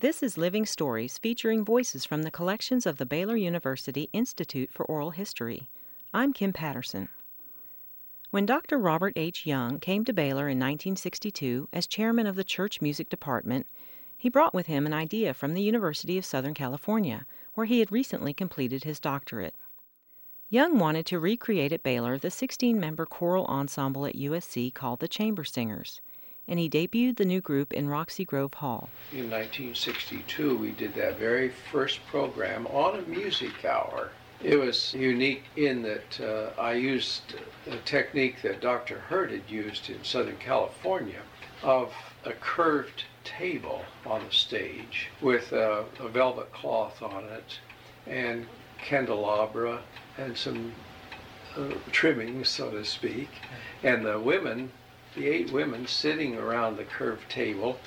This is Living Stories featuring voices from the collections of the Baylor University Institute for Oral History. I'm Kim Patterson. When Dr. Robert H. Young came to Baylor in 1962 as chairman of the church music department, he brought with him an idea from the University of Southern California, where he had recently completed his doctorate. Young wanted to recreate at Baylor the 16 member choral ensemble at USC called the Chamber Singers, and he debuted the new group in Roxy Grove Hall. In 1962, we did that very first program on a music hour it was unique in that uh, I used a technique that Dr. Hirt had used in Southern California of a curved table on the stage with a, a velvet cloth on it and candelabra and some uh, trimmings, so to speak. And the women, the eight women sitting around the curved table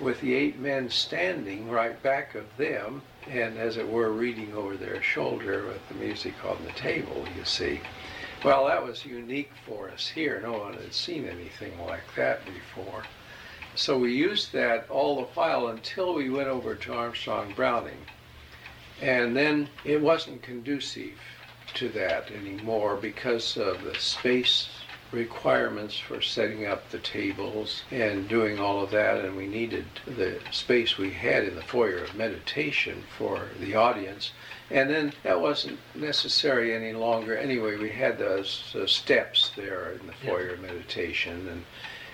with the eight men standing right back of them and as it were reading over their shoulder with the music on the table, you see. Well, that was unique for us here. No one had seen anything like that before. So we used that all the while until we went over to Armstrong Browning. And then it wasn't conducive to that anymore because of the space requirements for setting up the tables and doing all of that, and we needed the space we had in the foyer of meditation for the audience. And then that wasn't necessary any longer. Anyway, we had those, those steps there in the foyer of meditation, and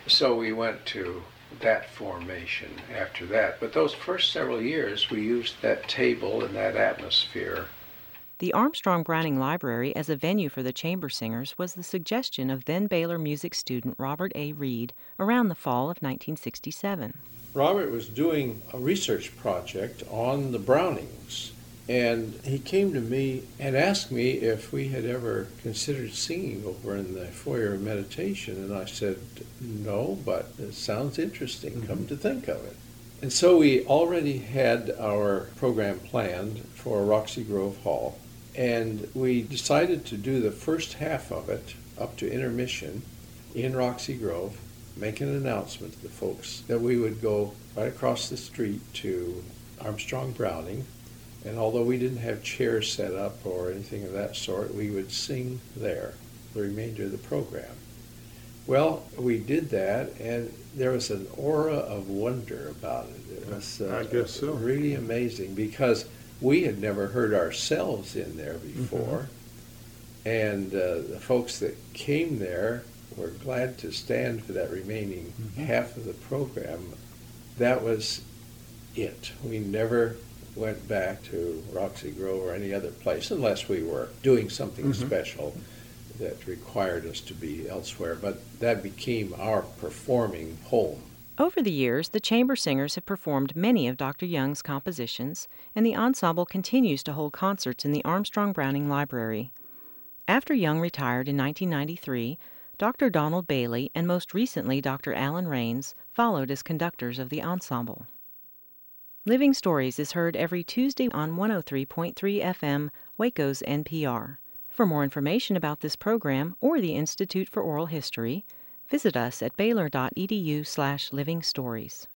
so we went to that formation after that. But those first several years, we used that table and that atmosphere the Armstrong Browning Library as a venue for the chamber singers was the suggestion of then Baylor music student Robert A. Reed around the fall of 1967. Robert was doing a research project on the Brownings, and he came to me and asked me if we had ever considered singing over in the foyer of meditation, and I said, no, but it sounds interesting, mm-hmm. come to think of it. And so we already had our program planned for Roxy Grove Hall. And we decided to do the first half of it up to intermission in Roxy Grove, make an announcement to the folks that we would go right across the street to Armstrong Browning. And although we didn't have chairs set up or anything of that sort, we would sing there the remainder of the program. Well, we did that, and there was an aura of wonder about it. It was uh, I guess so. really amazing because we had never heard ourselves in there before. Mm-hmm. And uh, the folks that came there were glad to stand for that remaining mm-hmm. half of the program. That was it. We never went back to Roxy Grove or any other place unless we were doing something mm-hmm. special that required us to be elsewhere. But that became our performing home. Over the years, the chamber singers have performed many of Dr. Young's compositions, and the ensemble continues to hold concerts in the Armstrong Browning Library. After Young retired in 1993, Dr. Donald Bailey and most recently Dr. Alan Raines followed as conductors of the ensemble. Living Stories is heard every Tuesday on 103.3 FM, Waco's NPR. For more information about this program or the Institute for Oral History, Visit us at baylor.edu slash living stories.